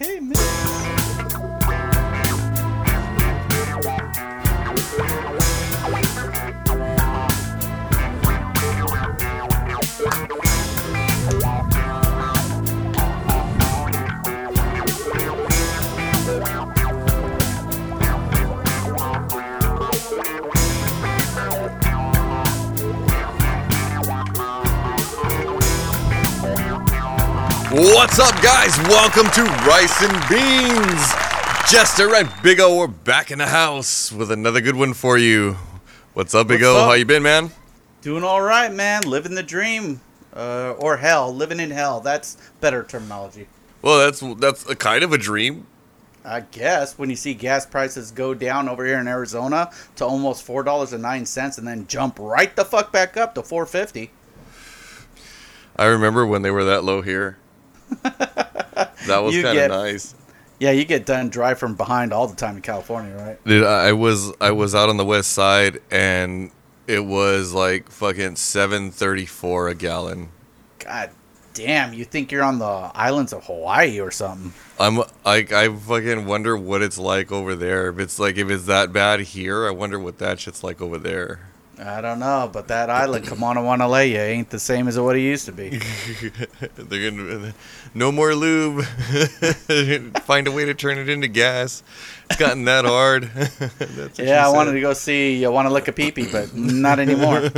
Okay, miss. What's up, guys? Welcome to Rice and Beans. Jester and Big O are back in the house with another good one for you. What's up, Big What's O? up? How you been, man? Doing all right, man. Living the dream, uh, or hell, living in hell. That's better terminology, Well, that's that's a kind of a dream. I guess. When you see gas prices go down over here in Arizona to almost four dollars and nine cents, and then jump right the fuck back up to four fifty. I remember when they were that low here. that was kind of nice. Yeah, you get done dry from behind all the time in California, right? Dude, I I was I was out on the west side and it was like fucking seven thirty four a gallon. God damn, you think you're on the islands of Hawaii or something? I'm I I fucking wonder what it's like over there. If it's like if it's that bad here, I wonder what that shit's like over there. I don't know, but that island, Kamanawanalea, ain't the same as what it used to be. They're gonna no more lube. Find a way to turn it into gas. It's gotten that hard. Yeah, I wanted to go see You Want to Lick a Peepee, but not anymore.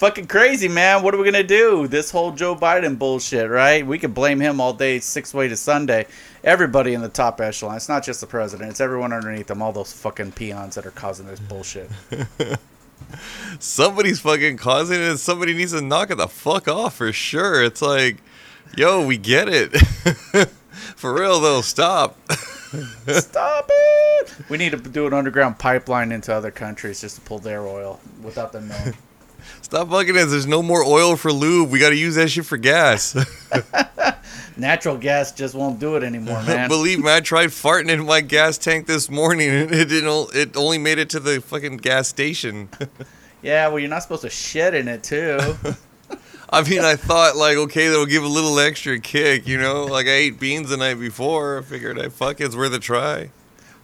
Fucking crazy, man. What are we going to do? This whole Joe Biden bullshit, right? We can blame him all day, six way to Sunday. Everybody in the top echelon. It's not just the president, it's everyone underneath him, all those fucking peons that are causing this bullshit. Somebody's fucking causing it. Somebody needs to knock it the fuck off for sure. It's like, yo, we get it. for real though, stop. Stop it! We need to do an underground pipeline into other countries just to pull their oil without them knowing. Stop fucking us. There's no more oil for lube. We got to use that shit for gas. Natural gas just won't do it anymore, man. Believe me, I tried farting in my gas tank this morning, and it didn't. It only made it to the fucking gas station. Yeah, well, you're not supposed to shit in it too. I mean, I thought like, okay, that'll give a little extra kick, you know. Like I ate beans the night before. I figured, I fuck, it's worth a try.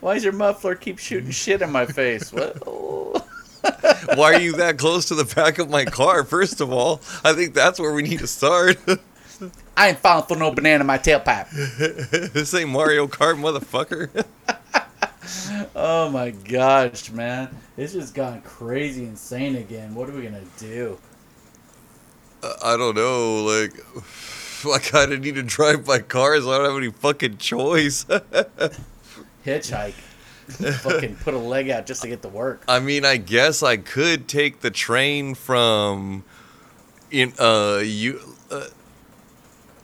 Why does your muffler keep shooting shit in my face? What? Why are you that close to the back of my car? First of all, I think that's where we need to start. I ain't falling for no banana in my tailpipe. this ain't Mario Kart, motherfucker. Oh my gosh, man. It's just gone crazy insane again. What are we gonna do? I don't know, like. I kind of need to drive my car, so I don't have any fucking choice. Hitchhike. Fucking put a leg out just to get to work. I mean, I guess I could take the train from in uh you uh,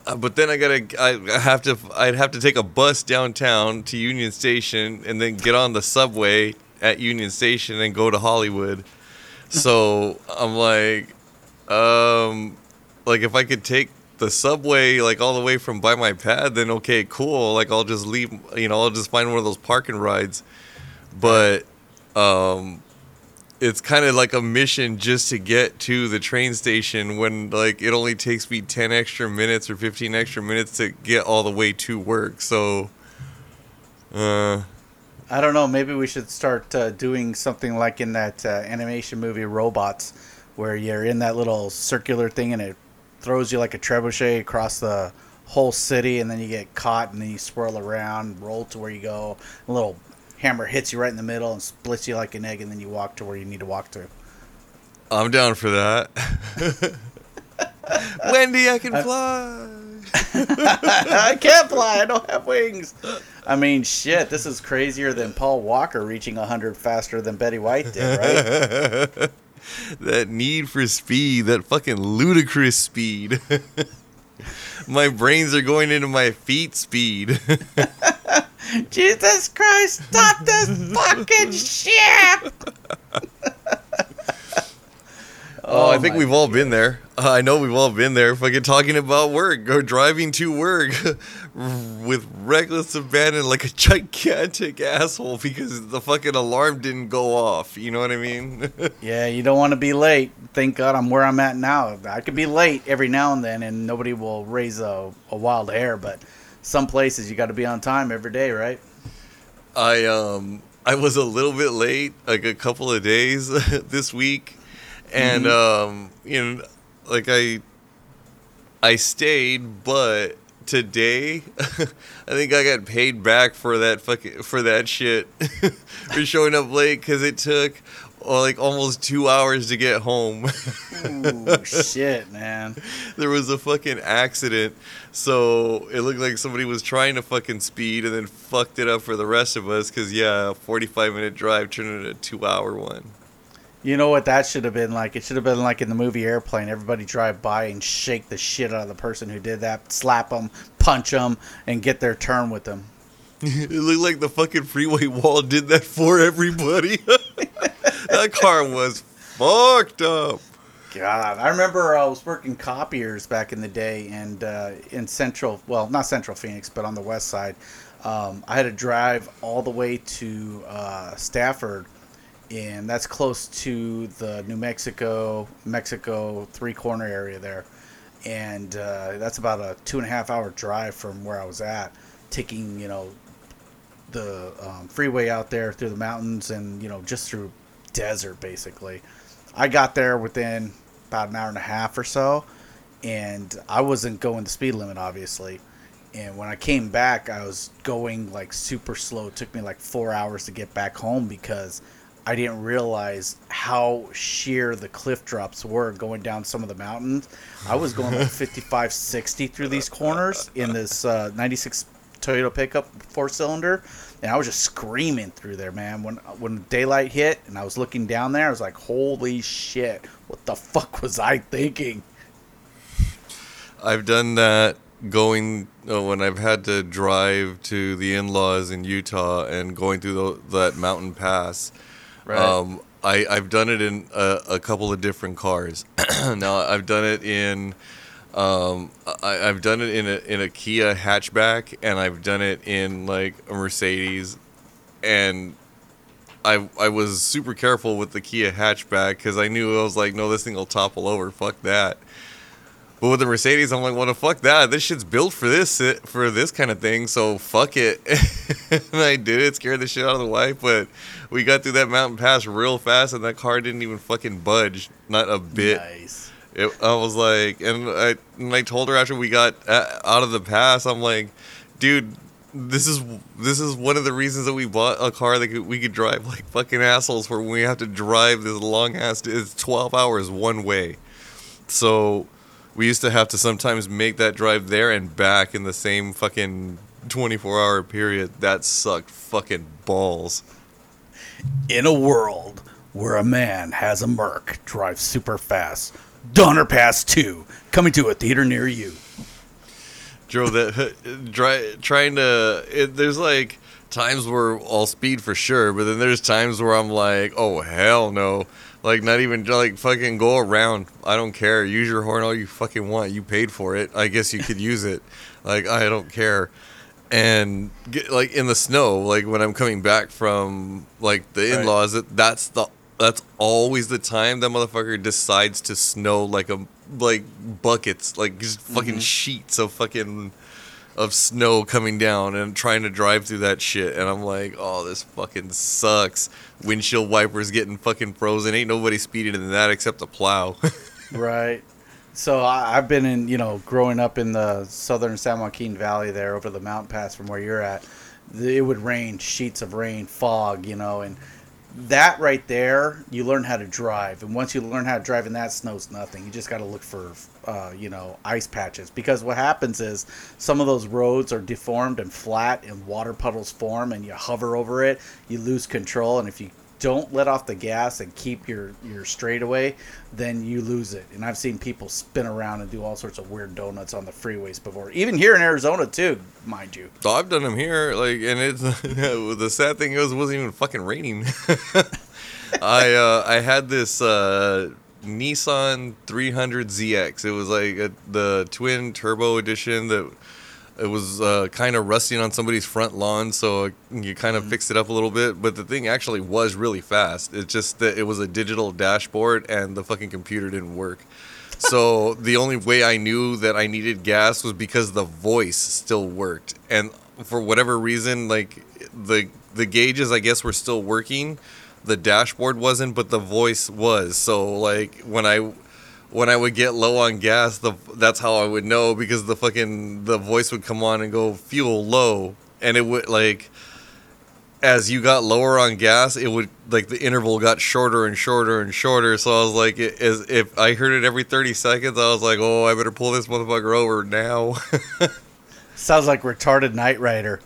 uh, but then I gotta I I have to I'd have to take a bus downtown to Union Station and then get on the subway at Union Station and go to Hollywood. So I'm like, um, like if I could take the subway like all the way from by my pad, then okay, cool. Like I'll just leave, you know, I'll just find one of those parking rides. But um, it's kind of like a mission just to get to the train station when like it only takes me 10 extra minutes or 15 extra minutes to get all the way to work so uh I don't know. Maybe we should start uh, doing something like in that uh, animation movie Robots, where you're in that little circular thing and it throws you like a trebuchet across the whole city, and then you get caught and then you swirl around, roll to where you go. A little hammer hits you right in the middle and splits you like an egg, and then you walk to where you need to walk to. i'm down for that wendy i can fly I can't fly. I don't have wings. I mean, shit. This is crazier than Paul Walker reaching 100 faster than Betty White did, right? that need for speed that fucking ludicrous speed my brains are going into my feet speed Jesus Christ, stop this fucking ship! Oh, I think we've all been there. Uh, I know we've all been there. Fucking talking about work or driving to work with reckless abandon like a gigantic asshole because the fucking alarm didn't go off. You know what I mean? Yeah, you don't want to be late. Thank God I'm where I'm at now. I could be late every now and then, and nobody will raise a, a wild hair. But some places you got to be on time every day, right? I um I was a little bit late, like a couple of days this week, and um you know like I I stayed, but today I think I got paid back for that fucking for that shit for showing up late because it took oh, like almost two hours to get home. Ooh, shit, man. there was a fucking accident, so it looked like somebody was trying to fucking speed and then fucked it up for the rest of us. Cause yeah, a forty-five minute drive turned into a two-hour one. You know what that should have been like? It should have been like in the movie Airplane. Everybody drive by and shake the shit out of the person who did that, slap them, punch them, and get their turn with them. it looked like the fucking freeway wall did that for everybody. that car was fucked up. God, I remember I was working copiers back in the day, and uh, in central, well, not central Phoenix, but on the west side, um, I had to drive all the way to uh, Safford, and that's close to the New Mexico, Mexico three corner area there, and uh, that's about a two and a half hour drive from where I was at, taking you know the um, freeway out there through the mountains and you know just through desert basically. I got there within about an hour and a half or so, and I wasn't going the speed limit obviously. And when I came back, I was going like super slow. It took me like four hours to get back home because I didn't realize how sheer the cliff drops were going down some of the mountains. I was going like 55, 60 through these corners in this uh, 96 Toyota pickup four cylinder, and I was just screaming through there, man. When when daylight hit and I was looking down there, I was like, "Holy shit! What the fuck was I thinking?" I've done that going uh, when I've had to drive to the in-laws in Utah and going through the, that mountain pass. Right. Um, I, I've done it in a, a couple of different cars. now I've done it in um, I, I've done it in a in a Kia hatchback and I've done it in like a Mercedes, and I I was super careful with the Kia hatchback because I knew I was like, no, this thing will topple over. Fuck that. But with the Mercedes, I'm like, well, the fuck that. This shit's built for this for this kind of thing, so fuck it. and I did it, scared the shit out of the wife, but we got through that mountain pass real fast, and that car didn't even fucking budge, not a bit. Nice. It, I was like, and I, and I told her after we got uh, out of the pass, I'm like, dude, this is this is one of the reasons that we bought a car that we could drive like fucking assholes for when we have to drive this long ass. It's 12 hours one way, so we used to have to sometimes make that drive there and back in the same fucking 24 hour period. That sucked fucking balls. In a world where a man has a Merc drive super fast, Donner Pass 2, coming to a theater near you. drove that try, trying to it, there's like times where I'll speed for sure but then there's times where I'm like oh hell no like not even like fucking go around. I don't care. Use your horn all you fucking want. You paid for it. I guess you could use it. Like I don't care. And get, like in the snow like when I'm coming back from like the in-laws that that's the that's always the time that motherfucker decides to snow like a like buckets like just fucking mm-hmm. sheets of fucking of snow coming down and trying to drive through that shit and I'm like oh this fucking sucks windshield wipers getting fucking frozen ain't nobody speeding in that except the plow Right. So I, I've been in, you know, growing up in the southern San Joaquin Valley there over the mountain pass from where you're at. It would rain, sheets of rain, fog, you know, and that right there, you learn how to drive. And once you learn how to drive in that, snow's nothing. You just got to look for, uh, you know, ice patches. Because what happens is some of those roads are deformed and flat, and water puddles form, and you hover over it, you lose control. And if you don't let off the gas and keep your your straightaway, then you lose it. And I've seen people spin around and do all sorts of weird donuts on the freeways before, even here in Arizona too, mind you. So I've done them here, like, and it's the sad thing is, it wasn't even fucking raining. I uh, I had this uh, Nissan 300ZX. It was like a, the twin turbo edition that it was uh, kind of rusting on somebody's front lawn, so you kind of fixed it up a little bit. But the thing actually was really fast. It's just that it was a digital dashboard and the fucking computer didn't work. So the only way I knew that I needed gas was because the voice still worked, and for whatever reason, like the the gauges, I guess, were still working. The dashboard wasn't, but the voice was. So like when I when I would get low on gas, the that's how I would know because the fucking the voice would come on and go fuel low, and it would like as you got lower on gas, it would like the interval got shorter and shorter and shorter. So I was like, it, as if I heard it every thirty seconds, I was like, oh, I better pull this motherfucker over now. Sounds like retarded Knight Rider.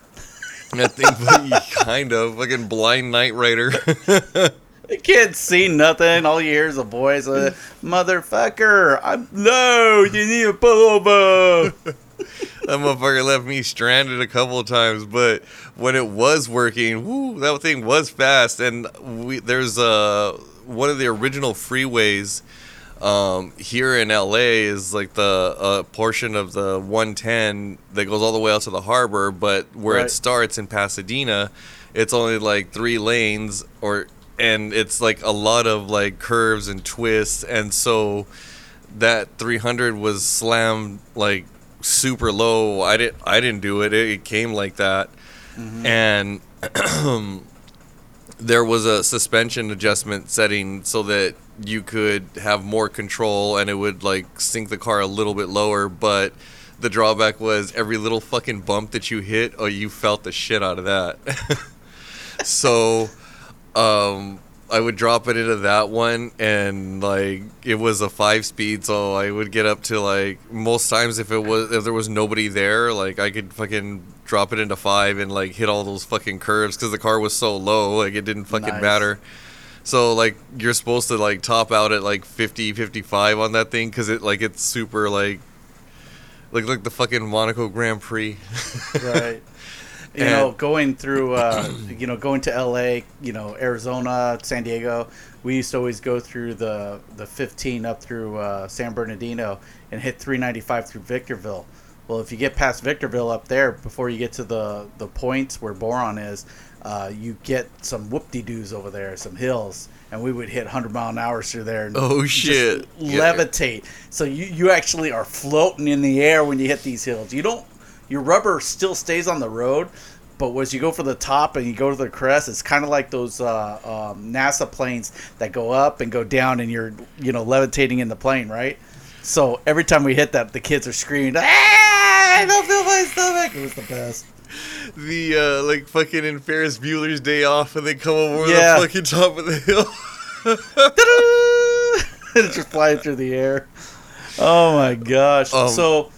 I think kind of fucking blind Knight Rider. You can't see nothing. All you hear is a voice. Uh, Motherfucker, I'm no. You need to pull over. that motherfucker left me stranded a couple of times, but when it was working, whoo, that thing was fast. And we there's uh one of the original freeways um, here in LA is like the uh, portion of the 110 that goes all the way out to the harbor, but where Right. it starts in Pasadena, it's only like three lanes or and it's like a lot of like curves and twists and so that 300 was slammed like super low. I didn't I didn't do it. It, it came like that. Mm-hmm. And there was a suspension adjustment setting so that you could have more control and it would like sink the car a little bit lower, but the drawback was every little fucking bump that you hit, oh you felt the shit out of that. so um I would drop it into that one and like it was a five speed so I would get up to like most times if it was if there was nobody there like I could fucking drop it into five and like hit all those fucking curves because the car was so low like it didn't fucking Nice. matter so like you're supposed to like top out at like 50 55 on that thing because it like it's super like like like the fucking Monaco Grand Prix right. You And- know, going through, uh, you know, going to L.A., you know, Arizona, San Diego. We used to always go through the the 15 up through uh, San Bernardino and hit 395 through Victorville. Well, if you get past Victorville up there before you get to the the points where Boron is, uh, you get some whoop-de-doos over there, some hills, and we would hit 100 mile an hour through there. And Oh, just shit. Yeah. Levitate. So you you actually are floating in the air when you hit these hills. You don't. Your rubber still stays on the road, but as you go for the top and you go to the crest, it's kind of like those uh, um, NASA planes that go up and go down, and you're you know levitating in the plane, right? So every time we hit that, the kids are screaming, "Ah! I don't feel my stomach!" It was the best. the uh like fucking in Ferris Bueller's Day Off and they come over Yeah. the fucking top of the hill. it's just flying through the air. Oh my gosh! Um, so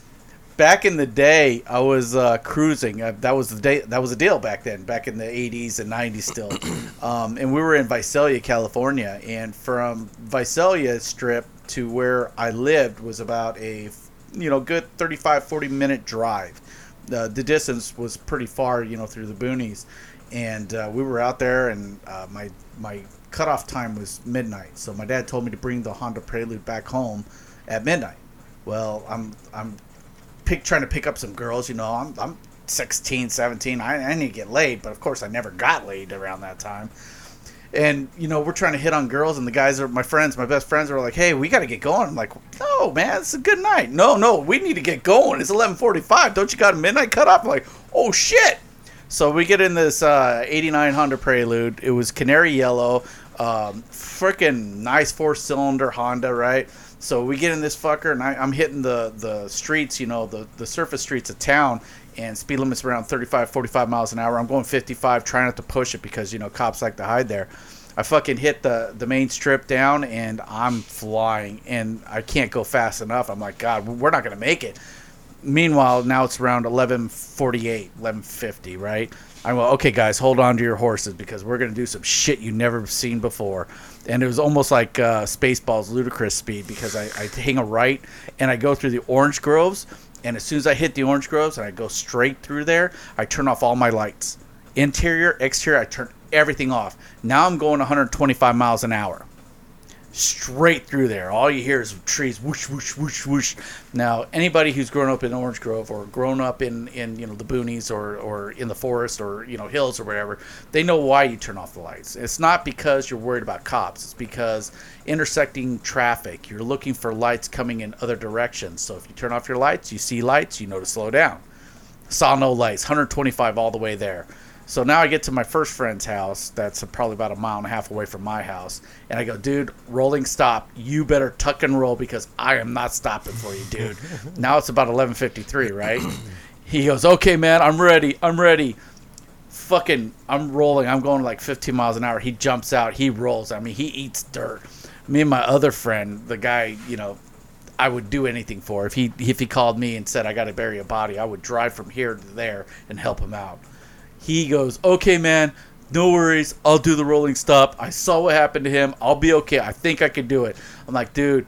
back in the day, I was uh, cruising. Uh, that was the day. That was a deal back then. Back in the '80s and '90s, still. um, and we were in Visalia, California, and from Visalia Strip to where I lived was about a you know good 35, 40 minute drive. Uh, the distance was pretty far, you know, through the boonies, and uh, we were out there, and uh, my my cutoff time was midnight. So my dad told me to bring the Honda Prelude back home at midnight. Well, I'm I'm pick trying to pick up some girls. You know, I'm I'm 16, 17. I, I need to get laid, but of course I never got laid around that time. And you know, we're trying to hit on girls, and the guys are my friends, my best friends are like, "Hey, we got to get going." I'm like, "No, man, it's a good night. No, no, we need to get going. It's 11:45. Don't you got a midnight cutoff?" I'm like, "Oh shit!" So we get in this uh, 89 Honda Prelude. It was canary yellow, um, freaking nice four cylinder Honda, right? So we get in this fucker, and I, I'm hitting the, the streets, you know, the, the surface streets of town, and speed limit's around 35, 45 miles an hour. I'm going 55, trying not to push it because, you know, cops like to hide there. I fucking hit the, the main strip down, and I'm flying, and I can't go fast enough. I'm like, God, we're not going to make it meanwhile now it's around 1148 1150 right i went okay guys hold on to your horses because we're going to do some shit you never seen before. And it was almost like uh, spaceballs ludicrous speed because I, I hang a right and i go through the orange groves and as soon as i hit the orange groves and i go straight through there i turn off all my lights. Interior exterior i turn everything off. Now i'm going 125 miles an hour straight through there. All you hear is trees whoosh whoosh whoosh whoosh. Now, anybody who's grown up in Orange Grove or grown up in, in you know the boonies or, or in the forest or you know hills or whatever, they know why you turn off the lights. It's not because you're worried about cops. It's because intersecting traffic, you're looking for lights coming in other directions. So if you turn off your lights, you see lights, you know to slow down. Saw no lights, 125 all the way there. So now I get to my first friend's house that's probably about a mile and a half away from my house. And I go, dude, rolling stop. You better tuck and roll because I am not stopping for you, dude. now it's about 11.53, right? he goes, okay, man, I'm ready. I'm ready. Fucking, I'm rolling. I'm going like 15 miles an hour. He jumps out. He rolls. I mean, he eats dirt. Me and my other friend, the guy, you know, I would do anything for. If he if he called me and said I got to bury a body, I would drive from here to there and help him out. He goes, "Okay, man, no worries. I'll do the rolling stop. I saw what happened to him. I'll be okay. I think I can do it." I'm like, "Dude,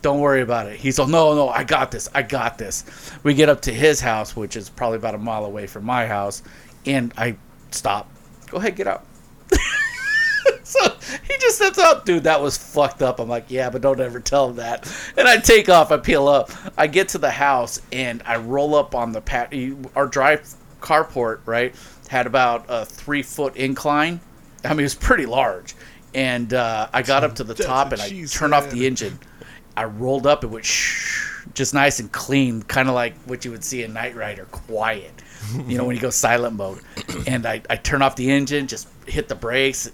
don't worry about it." He's like, "No, no, I got this. I got this." We get up to his house, which is probably about a mile away from my house, and I stop. Go ahead, get out. so he just steps out, dude. That was fucked up. I'm like, yeah, but don't ever tell him that. And I take off. I peel up. I get to the house and I roll up on the pat. Our drive carport, right, had about a three foot incline. I mean, it was pretty large. And uh, I got up to the top and I turned off the engine. I rolled up. It went shh, just nice and clean, kind of like what you would see in Knight Rider, quiet. You know, when you go silent mode. And I, I turn off the engine, just hit the brakes,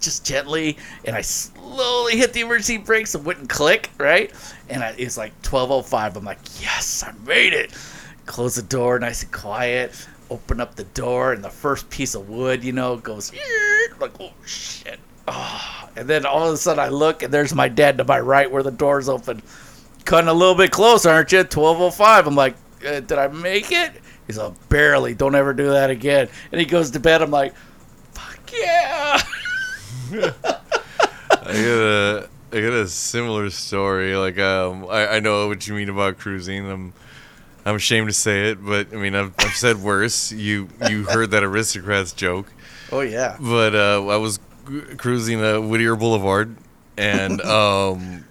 just gently, and I slowly hit the emergency brakes and wouldn't click, right? And I, it's like 12:05. I'm like, yes, I made it. Close the door, nice and quiet. Open up the door, and the first piece of wood, you know, goes like, oh shit. Oh. And then all of a sudden, I look, and there's my dad to my right where the door's open. Cutting a little bit close, aren't you? 12:05. I'm like, uh, did I make it? He's like, barely. Don't ever do that again. And he goes to bed. I'm like, fuck yeah. I got a I a similar story. Like um, I, I know what you mean about cruising. I'm I'm ashamed to say it, but I mean I've, I've said worse. You you heard that aristocrats joke. Oh yeah. But uh, I was cruising uh, Whittier Boulevard, and um,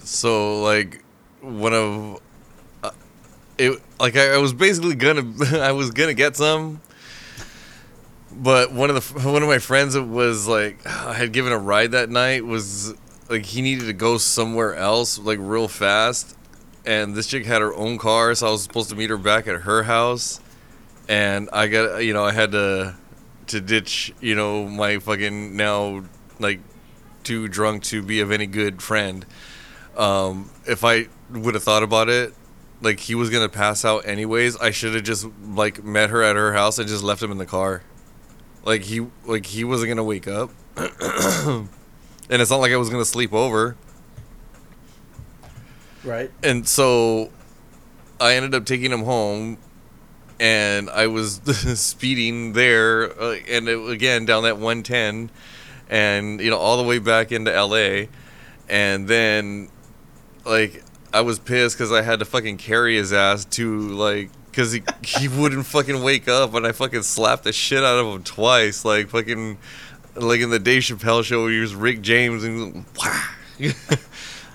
so like one of uh, it like I, I was basically gonna I was gonna get some but one of the one of my friends that was like I had given a ride that night was like he needed to go somewhere else like real fast and this chick had her own car so I was supposed to meet her back at her house. And I got you know I had to to ditch you know my fucking now like too drunk to be of any good friend. Um if I would have thought about it like he was gonna pass out anyways I should have just like met her at her house and just left him in the car. Like he like he wasn't gonna wake up, and it's not like I was gonna sleep over. Right. And so, I ended up taking him home, and I was speeding there, uh, and it, again down that 110, and you know all the way back into L.A., and then like I was pissed because I had to fucking carry his ass to like because he, he wouldn't fucking wake up, and I fucking slapped the shit out of him twice, like fucking, like in the Dave Chappelle show where he was Rick James and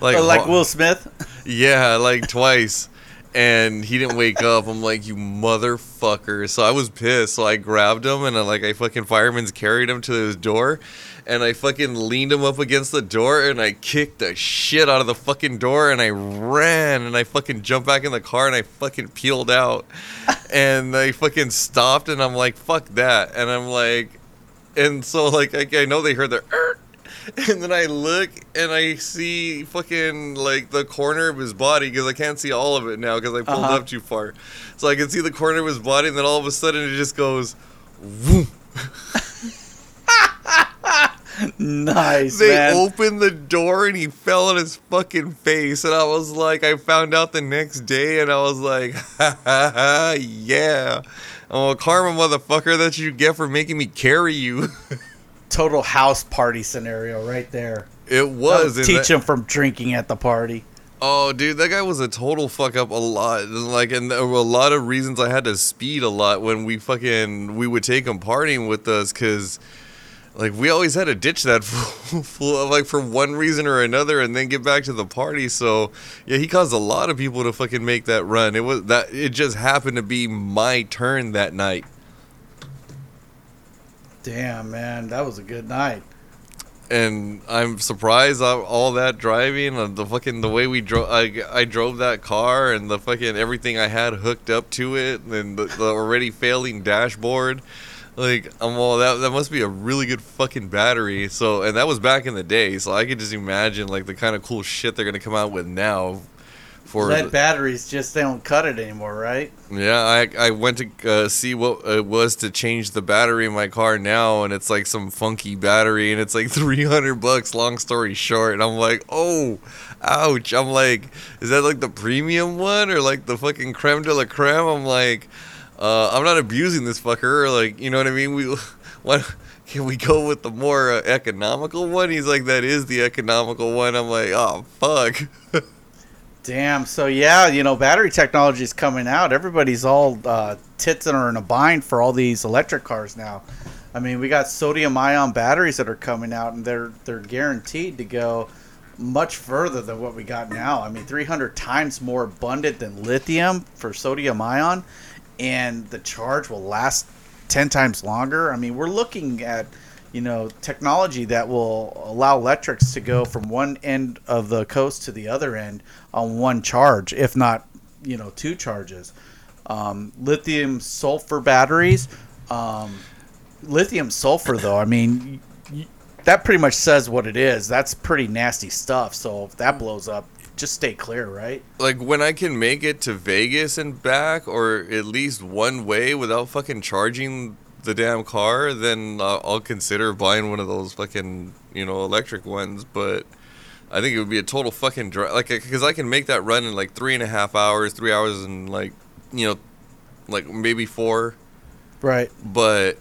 like like Will Smith. Yeah, like twice, and he didn't wake up. I'm like, you motherfucker! So I was pissed. So I grabbed him and I, like I fucking fireman's carried him to his door, and I fucking leaned him up against the door and I kicked the shit out of the fucking door and I ran and I fucking jumped back in the car and I fucking peeled out and I fucking stopped and I'm like fuck that and I'm like and so like I, I know they heard the and then I look and I see fucking like the corner of his body because I can't see all of it now because I pulled uh-huh. up too far. So I can see the corner of his body and then all of a sudden it just goes, whoop. nice. They man. opened the door and he fell on his fucking face, and I was like, I found out the next day, and I was like, ha ha ha, yeah. Oh, karma, motherfucker, that you get for making me carry you. Total house party scenario right there. It was. Teach that- him from drinking at the party. Oh, dude, that guy was a total fuck up a lot. Like, and there were a lot of reasons I had to speed a lot when we fucking we would take him partying with us because like we always had to ditch that fool, fool like for one reason or another and then get back to the party so yeah he caused a lot of people to fucking make that run it was that it just happened to be my turn that night Damn, man, that was a good night. and i'm surprised all that driving the fucking the way we drove I, I drove that car and the fucking everything i had hooked up to it and the, the already failing dashboard like I'm all that that must be a really good fucking battery. So and that was back in the day. So I could just imagine like the kind of cool shit they're gonna come out with now. For Lead the- batteries just they don't cut it anymore, right? yeah, I I went to uh, see what it was to change the battery in my car now, and it's like some funky battery, and it's like three hundred bucks. Long story short, and I'm like, oh, ouch. I'm like, is that like the premium one or like the fucking creme de la creme? I'm like, uh, I'm not abusing this fucker. Like, you know what I mean? We, what? Can we go with the more uh, economical one? He's like, that is the economical one. I'm like, oh fuck. Damn. So yeah, you know, battery technology is coming out. Everybody's all uh, tits and are in a bind for all these electric cars now. I mean, we got sodium ion batteries that are coming out, and they're they're guaranteed to go much further than what we got now. I mean, 300 times more abundant than lithium for sodium ion, and the charge will last 10 times longer. I mean, we're looking at you know technology that will allow electrics to go from one end of the coast to the other end on one charge, if not you know two charges. Um, lithium sulfur batteries. Um, lithium sulfur, though, I mean, that pretty much says what it is. That's pretty nasty stuff. So if that blows up, just stay clear, right? like when I can make it to Vegas and back, or at least one way without fucking charging the damn car, then uh, I'll consider buying one of those fucking you know electric ones. But I think it would be a total fucking drive, like because I can make that run in like three and a half hours, three hours, and like you know, like maybe four. Right. But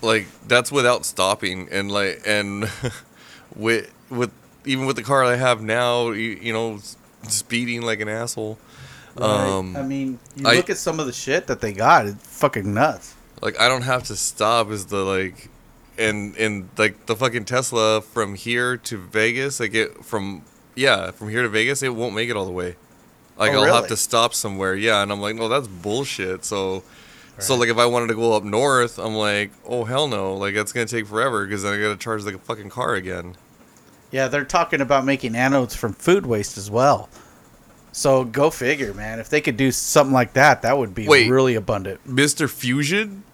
like that's without stopping and like and with with even with the car I have now, you, you know, speeding like an asshole. Right. Um, I mean, you I- look at some of the shit that they got. It's fucking nuts. Like I don't have to stop is the like and and like the fucking Tesla from here to Vegas, like it from yeah, from here to Vegas, it won't make it all the way. Like Oh, I'll really? have to stop somewhere. Yeah, and I'm like, no, that's bullshit. So so like if I wanted to go up north, I'm like, oh hell no, like that's gonna take forever because then I gotta charge like a fucking car again. Yeah, they're talking about making anodes from food waste as well. So go figure, man. If they could do something like that, that would be Wait. really abundant. Mr. Fusion?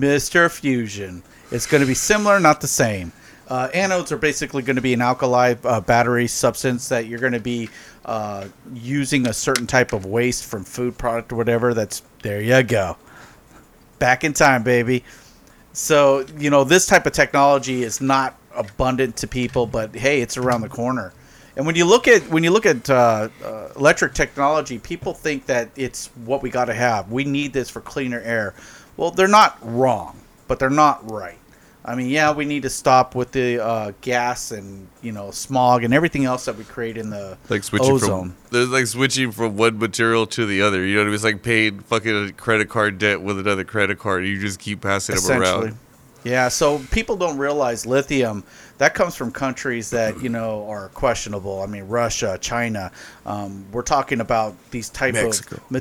Mr. Fusion. It's going to be similar, not the same. Uh, anodes are basically going to be an alkali uh, battery substance that you're going to be uh, using a certain type of waste from food product or whatever. That's there you go. Back in time, baby. So you know this type of technology is not abundant to people, but hey, it's around the corner. And when you look at when you look at uh, uh, electric technology, people think that it's what we got to have. We need this for cleaner air. Well, they're not wrong, but they're not right. I mean, yeah, we need to stop with the uh, gas and you know smog and everything else that we create in the Like switching ozone. from there's like switching from one material to the other. You know what I mean? It's like paying fucking credit card debt with another credit card. You just keep passing them around. Yeah, so people don't realize lithium that comes from countries that you know are questionable. I mean, Russia, China. Um, we're talking about these type Mexico. of, ma-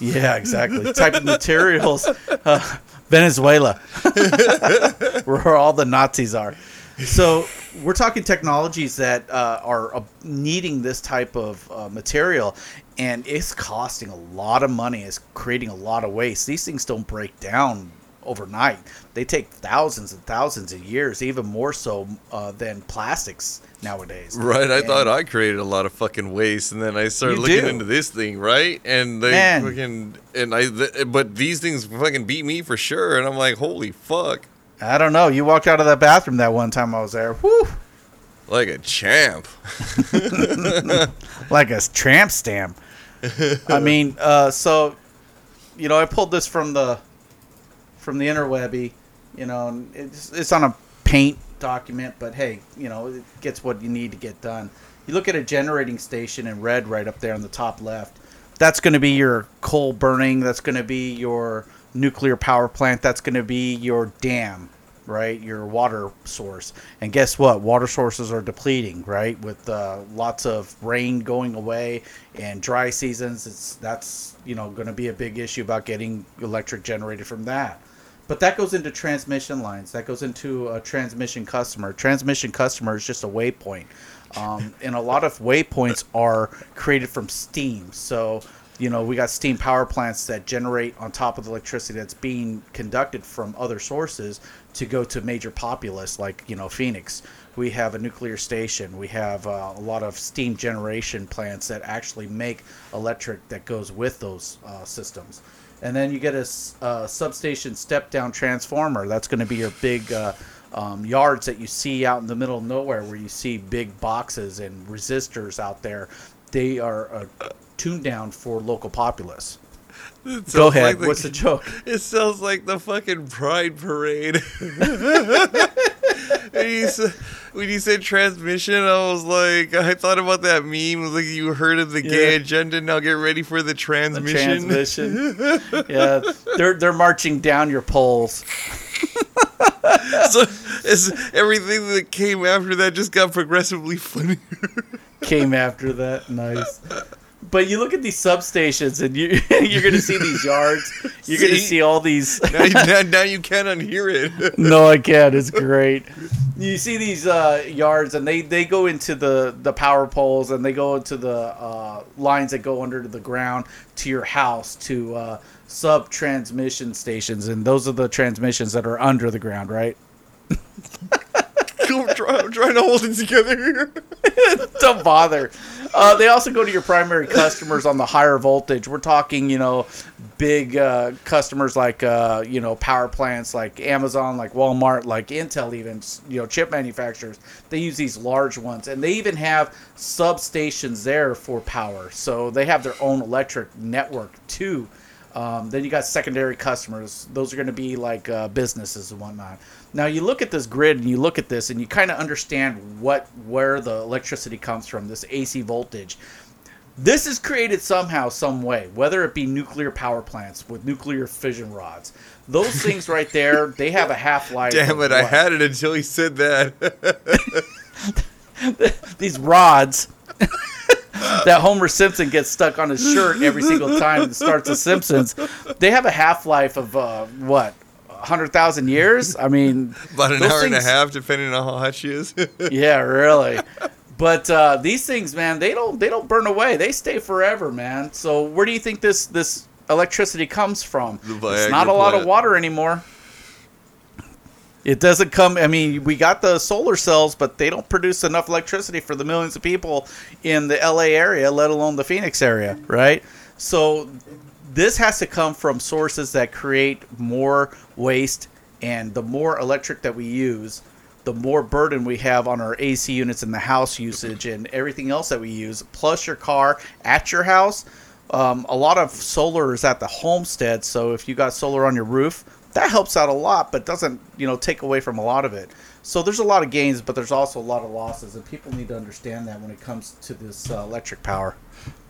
yeah, exactly, type of materials. Uh, Venezuela, where all the Nazis are. So we're talking technologies that uh, are uh, needing this type of uh, material, and it's costing a lot of money. It's creating a lot of waste. These things don't break down overnight. They take thousands and thousands of years, even more so uh, than plastics nowadays. Right, I And- thought I created a lot of fucking waste, and then I started looking do. into this thing, right? And they Man. fucking and I, th- but these things fucking beat me for sure, and I'm like, holy fuck, I don't know. You walked out of that bathroom that one time I was there. Whew, like a champ. like a tramp stamp. I mean, uh, so you know, I pulled this from the from the interwebby. You know, it's it's on a paint document, but hey, you know, it gets what you need to get done. You look at a generating station in red right up there on the top left. That's going to be your coal burning. That's going to be your nuclear power plant. That's going to be your dam. right? Your water source. And guess what? Water sources are depleting, right? With uh, lots of rain going away and dry seasons, it's that's you know going to be a big issue about getting electric generated from that. But that goes into transmission lines. That goes into a transmission customer. Transmission customer is just a waypoint. Um, and a lot of waypoints are created from steam. So you know, we got steam power plants that generate on top of the electricity that's being conducted from other sources to go to major populace like, you know, Phoenix. We have a nuclear station. We have uh, a lot of steam generation plants that actually make electric that goes with those uh, systems. And then you get a, a substation step down transformer. That's going to be your big uh, um, yards that you see out in the middle of nowhere where you see big boxes and resistors out there. They are a tune down for local populace. Go ahead. Like the, What's the joke? It sounds like the fucking Pride Parade. when you said transmission, I was like, I thought about that meme. was Like you heard of the gay yeah. agenda, now get ready for the transmission. The transmission. yeah, they're they're marching down your poles. so everything that came after that just got progressively funnier. came after that, nice. But you look at these substations, and you you're going to see these yards. You're going to see all these. now, now, now, you can't unhear it. no, I can't. It's great. You see these uh, yards, and they, they go into the, the power poles, and they go into the uh, lines that go under the ground to your house to uh, sub transmission stations, and those are the transmissions that are under the ground, right? I'm, trying, I'm trying to hold it together. Don't bother. Uh, they also go to your primary customers on the higher voltage. We're talking, you know, big uh, customers like, uh, you know, power plants like Amazon, like Walmart, like Intel, even, you know, chip manufacturers. They use these large ones. And they even have substations there for power. So they have their own electric network too. Um, then you got secondary customers. Those are going to be like uh, businesses and whatnot. Now you look at this grid and you look at this and you kind of understand what where the electricity comes from. This AC voltage. This is created somehow, some way, whether it be nuclear power plants with nuclear fission rods. Those things right there, they have a half life. Damn it! I had it until he said that. These rods that Homer Simpson gets stuck on his shirt every single time it starts The Simpsons. They have a half life of uh, what hundred thousand years. I mean, about an hour things, and a half, depending on how hot she is. yeah, really. But uh, these things, man, they don't they don't burn away. They stay forever, man. So where do you think this this electricity comes from? It's not a lot of water anymore. It doesn't come. I mean, we got the solar cells, but they don't produce enough electricity for the millions of people in the LA area, let alone the Phoenix area, right? So this has to come from sources that create more waste, and the more electric that we use, the more burden we have on our AC units and the house usage and everything else that we use, plus your car at your house. Um, a lot of solar is at the homestead, so if you got solar on your roof, that helps out a lot, but doesn't you know take away from a lot of it. So there's a lot of gains, but there's also a lot of losses, and people need to understand that when it comes to this uh, electric power.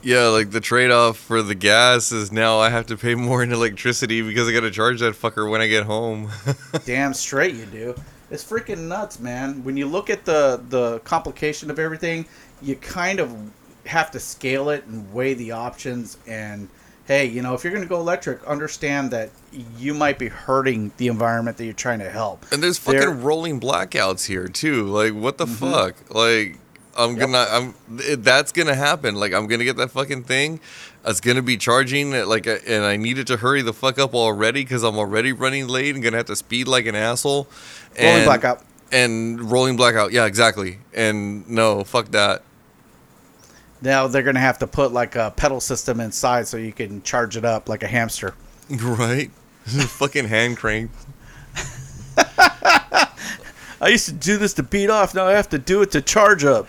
Yeah, like the trade off for the gas is now I have to pay more in electricity because I got to charge that fucker when I get home. Damn straight you do. It's freaking nuts, man. When you look at the the complication of everything, you kind of have to scale it and weigh the options and hey, you know, if you're going to go electric, understand that you might be hurting the environment that you're trying to help. And there's fucking They're, rolling blackouts here too. Like, what the mm-hmm. fuck? Like, I'm yep. gonna, I'm. That's gonna happen. Like, I'm gonna get that fucking thing. It's gonna be charging. Like, and I needed to hurry the fuck up already because I'm already running late and gonna have to speed like an asshole. And, rolling blackout. And rolling blackout. Yeah, exactly. And no, fuck that. Now they're gonna have to put like a pedal system inside so you can charge it up like a hamster. Right. fucking hand crank. I used to do this to beat off. Now I have to do it to charge up.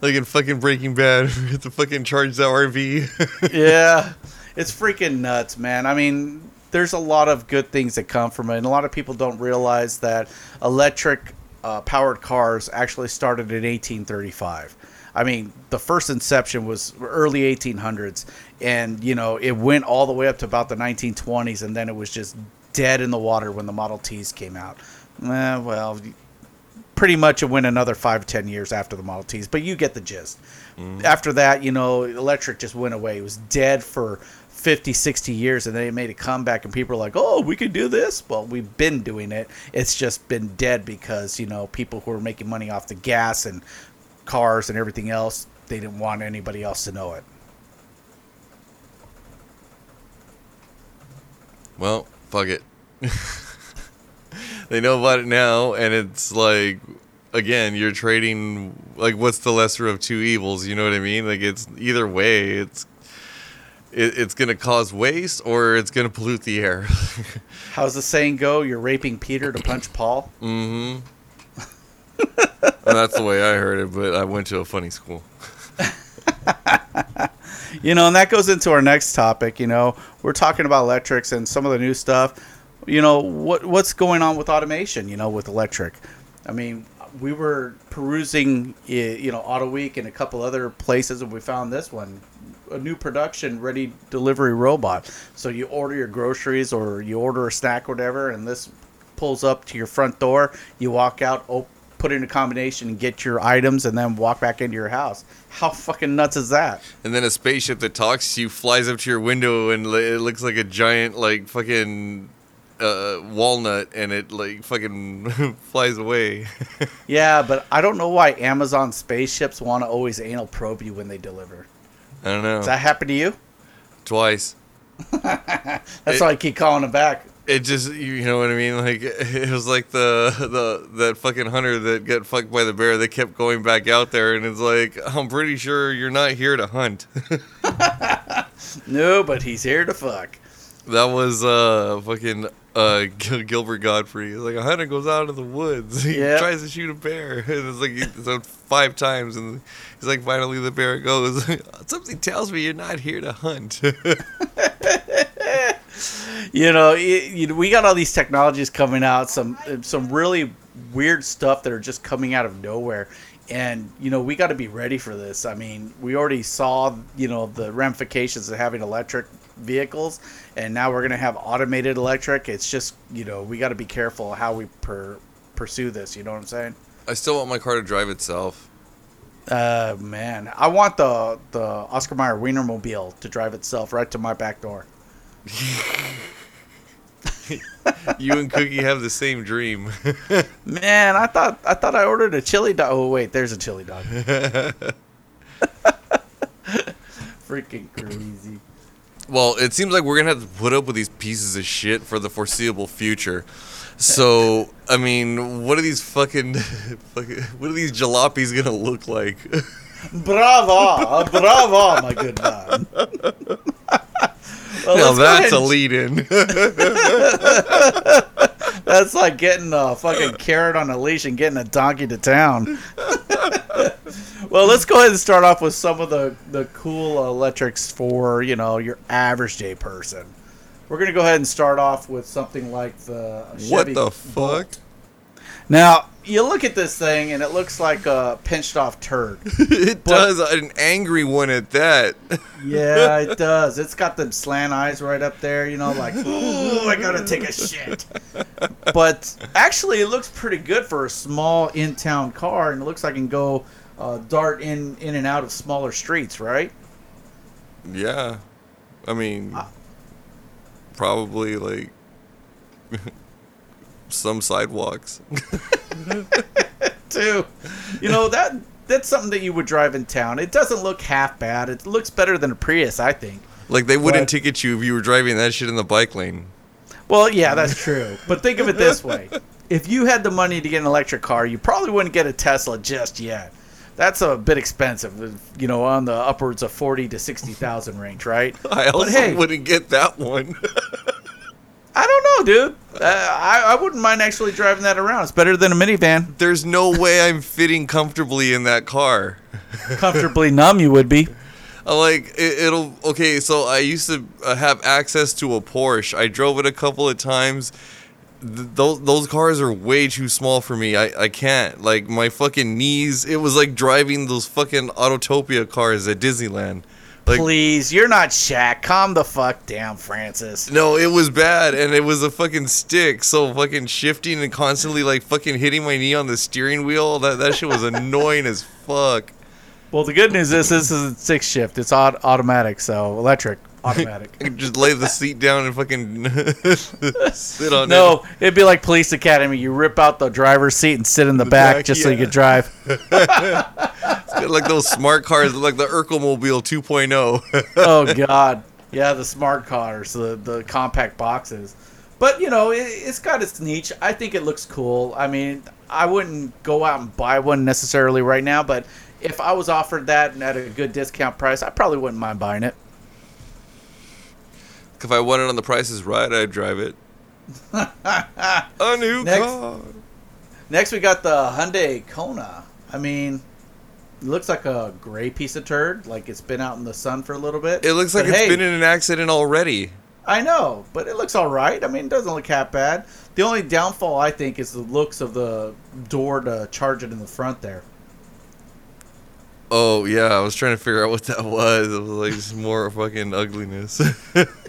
Like in fucking Breaking Bad, we have to fucking charge the RV. yeah, it's freaking nuts, man. I mean, there's a lot of good things that come from it, and a lot of people don't realize that electric uh, powered cars actually started in 1835. I mean, the first inception was early 1800s, and you know it went all the way up to about the 1920s, and then it was just dead in the water when the Model Ts came out. Eh, well, pretty much it went another five ten years after the Model Ts, but you get the gist. After that, you know, electric just went away. It was dead for 50, 60 years, and then it made a comeback, and people are like, oh, we can do this. Well, we've been doing it. It's just been dead because, you know, people who are making money off the gas and cars and everything else, they didn't want anybody else to know it. Well, fuck it. they know about it now, and it's like, again, you're trading. Like, what's the lesser of two evils? You know what I mean? Like, it's either way, it's it, it's gonna cause waste or it's gonna pollute the air. How's the saying go? You're raping Peter to punch Paul? mm-hmm. That's the way I heard it, but I went to a funny school. You know, and that goes into our next topic. You know, we're talking about electrics and some of the new stuff. You know, what what's going on with automation? You know, with electric. I mean, we were perusing, you know, Auto Week and a couple other places, and we found this one, a new production ready delivery robot. So you order your groceries or you order a snack, or whatever, and this pulls up to your front door. You walk out, op- put in a combination, and get your items, and then walk back into your house. How fucking nuts is that? And then a spaceship that talks to you flies up to your window and it looks like a giant like fucking uh, walnut and it like fucking flies away. Yeah, but I don't know why Amazon spaceships want to always anal probe you when they deliver. I don't know. Does that happen to you? Twice. That's It- why I keep calling them back. It just you know what I mean? Like it was like the the that fucking hunter that got fucked by the bear that kept going back out there and it's like I'm pretty sure you're not here to hunt. No, but he's here to fuck. that was uh fucking uh Gil- Gilbert Godfrey. It's like a hunter goes out in the woods. He Yep. tries to shoot a bear. And it's like it's like five times and he's like finally the bear goes something tells me you're not here to hunt. You know, y you know, we got all these technologies coming out, some some really weird stuff that are just coming out of nowhere. And you know, we got to be ready for this. I mean, we already saw, you know, the ramifications of having electric vehicles, and now we're gonna have automated electric. It's just, you know, we got to be careful how we per- pursue this. You know what I'm saying? I still want my car to drive itself. Uh, man, I want the the Oscar Mayer Wienermobile to drive itself right to my back door. You and Cookie have the same dream. Man, I thought I thought I ordered a chili dog. Oh wait, there's a chili dog. Freaking crazy. Well, it seems like we're gonna have to put up with these pieces of shit for the foreseeable future. So, I mean, what are these fucking, fucking what are these jalopies gonna look like? Bravo, bravo, my good man. Well, now that's a lead in. That's like getting a fucking carrot on a leash and getting a donkey to town. well, let's go ahead and start off with some of the, the cool electrics for, you know, your average day person. We're going to go ahead and start off with something like the what the fuck? Now, you look at this thing and it looks like a pinched off turd. it does an angry one at that. Yeah, it does. It's got them slant eyes right up there, you know, like, ooh, I gotta take a shit. But actually, it looks pretty good for a small in town car, and it looks like it can go uh, dart in, in and out of smaller streets, right? Yeah, I mean, Ah. probably like some sidewalks. Too. You know, that that's something that you would drive in town. It doesn't look half bad. It looks better than a Prius, I think. like they wouldn't But- ticket you if you were driving that shit in the bike lane. Well, yeah, that's true. But think of it this way: if you had the money to get an electric car, you probably wouldn't get a Tesla just yet. That's a bit expensive, uh, you know, on the upwards of forty to sixty thousand range, right? I also hey- wouldn't get that one. I don't know, dude. Uh, I I wouldn't mind actually driving that around. It's better than a minivan. There's no way I'm fitting comfortably in that car. Comfortably numb, you would be. Like it, it'll okay. So I used to uh, have access to a Porsche. I drove it a couple of times. Th- those those cars are way too small for me. I, I can't like my fucking knees. It was like driving those fucking Autotopia cars at Disneyland. Like- Please, you're not Shaq. Calm the fuck down, Francis. No, it was bad, and it was a fucking stick. So fucking shifting and constantly like fucking hitting my knee on the steering wheel. That that shit was annoying as fuck. Well, the good news is this is a six shift. It's aut- automatic, so electric automatic. I could just lay the seat down and fucking sit on it. no, it'd be like police academy. You rip out the driver's seat and sit in the, The back, back, just so you could drive. It's got like those smart cars, like the Urkelmobile 2.0. oh God, yeah, the smart cars, the the compact boxes. But you know, it, it's got its niche. I think it looks cool. I mean, I wouldn't go out and buy one necessarily right now, but if I was offered that and at a good discount price, I probably wouldn't mind buying it. If I won it on the Price is Right, I'd drive it. a new Next. car. Next, we got the Hyundai Kona. I mean, it looks like a gray piece of turd, like it's been out in the sun for a little bit. It looks like But it's hey, been in an accident already. I know, but it looks all right. I mean, it doesn't look that bad. The only downfall I think is the looks of the door to charge it in the front there. Oh yeah, I was trying to figure out what that was. It was like just more fucking ugliness.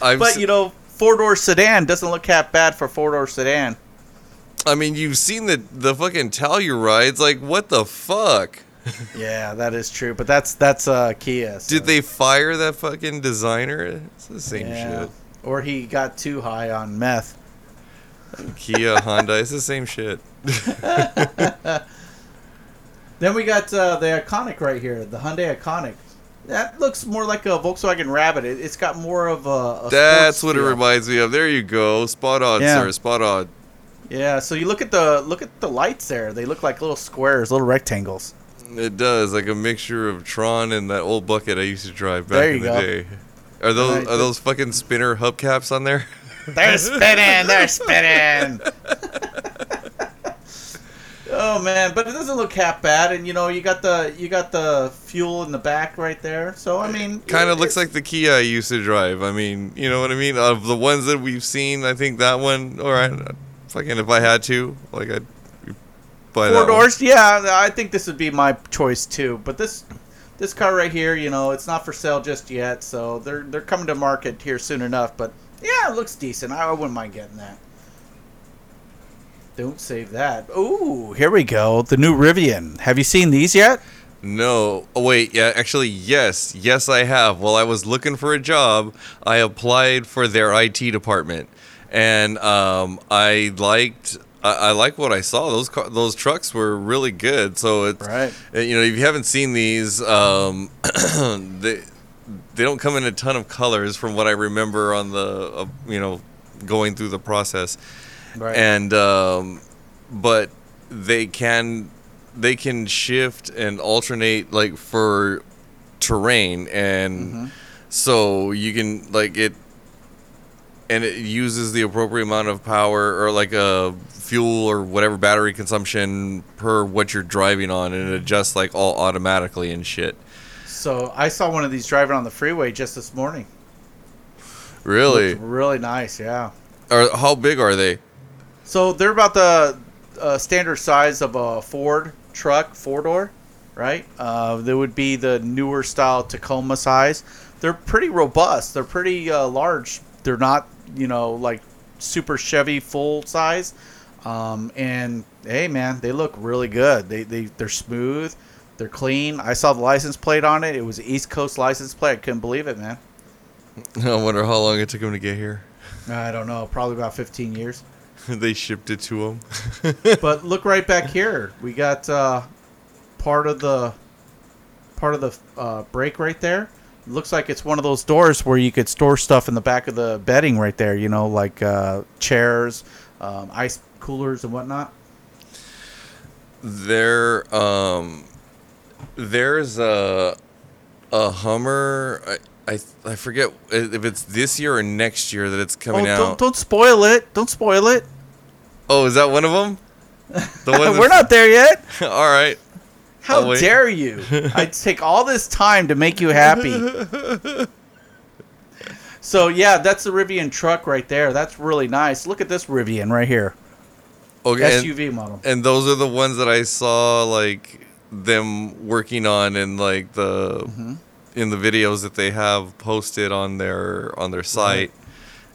I've But you know, four door sedan doesn't look that bad for four door sedan. I mean, you've seen the the fucking Tellurides. Like, what the fuck? Yeah, that is true. But that's that's uh, Kia. so- Did they fire that fucking designer? It's the same Yeah. Or he got too high on meth. Kia, Honda, it's the same shit. Then we got uh, the Ioniq right here, the Hyundai Ioniq. That looks more like a Volkswagen Rabbit. It, it's got more of a. a That's what it reminds me of. There you go. Spot on, Yeah. sir. Spot on. Yeah. So you look at the look at the lights there. They look like little squares, little rectangles. It does like a mixture of Tron and that old bucket I used to drive back in the go. day. Are those are those fucking spinner hubcaps on there? They're spinning. They're spinning. oh man, but it doesn't look half bad. And you know, you got the you got the fuel in the back right there. So I mean, kind of looks like the Kia I used to drive. I mean, you know what I mean? Of the ones that we've seen, I think that one. All right, fucking if I had to, like I'd buy four that one. doors. Yeah, I think this would be my choice too. But this this car right here, you know, it's not for sale just yet. So they're they're coming to market here soon enough. But yeah, it looks decent. I, I wouldn't mind getting that. Don't save that. Ooh, here we go. The new Rivian. Have you seen these yet? No. Oh wait, yeah, actually yes. Yes, I have. While I was looking for a job, I applied for their IT department. And um, I liked I, I like what I saw. Those car, those trucks were really good. So it's Right. uh, you know, if you haven't seen these um, they they don't come in a ton of colors from what I remember on the uh, you know, going through the process Right. and um, but they can they can shift and alternate like for terrain and Mm-hmm. so you can like it and it uses the appropriate amount of power or like a fuel or whatever battery consumption per what you're driving on and it adjusts like all automatically and shit so I saw one of these driving on the freeway just this morning. really really nice. Yeah. or how big are they So they're about the uh, standard size of a Ford truck, four door, right? Uh, they would be the newer style Tacoma size. They're pretty robust. They're pretty uh, large. They're not, you know, like super Chevy full size. Um, and hey, man, they look really good. They they they're smooth. They're clean. I saw the license plate on it. It was an East Coast license plate. I couldn't believe it, man. i wonder how long it took them to get here I don't know, probably about 15 years. they shipped it to them but look right back here. We got uh, part of the part of the uh, brake right there. looks like it's one of those doors where you could store stuff in the back of the bedding right there. You know, like uh, chairs, um, ice coolers, and whatnot. there um there's a a Hummer I, I I forget if it's this year or next year that it's coming oh, out. don't, don't spoil it! Don't spoil it. Oh, is that one of them? The one We're not there yet. All right. How I'll wait. dare you? I take all this time to make you happy. so yeah, that's the Rivian truck right there. That's really nice. Look at this Rivian right here, Okay. And, SUV model. and those are the ones that I saw like them working on and like the Mm-hmm. in the videos that they have posted on their on their site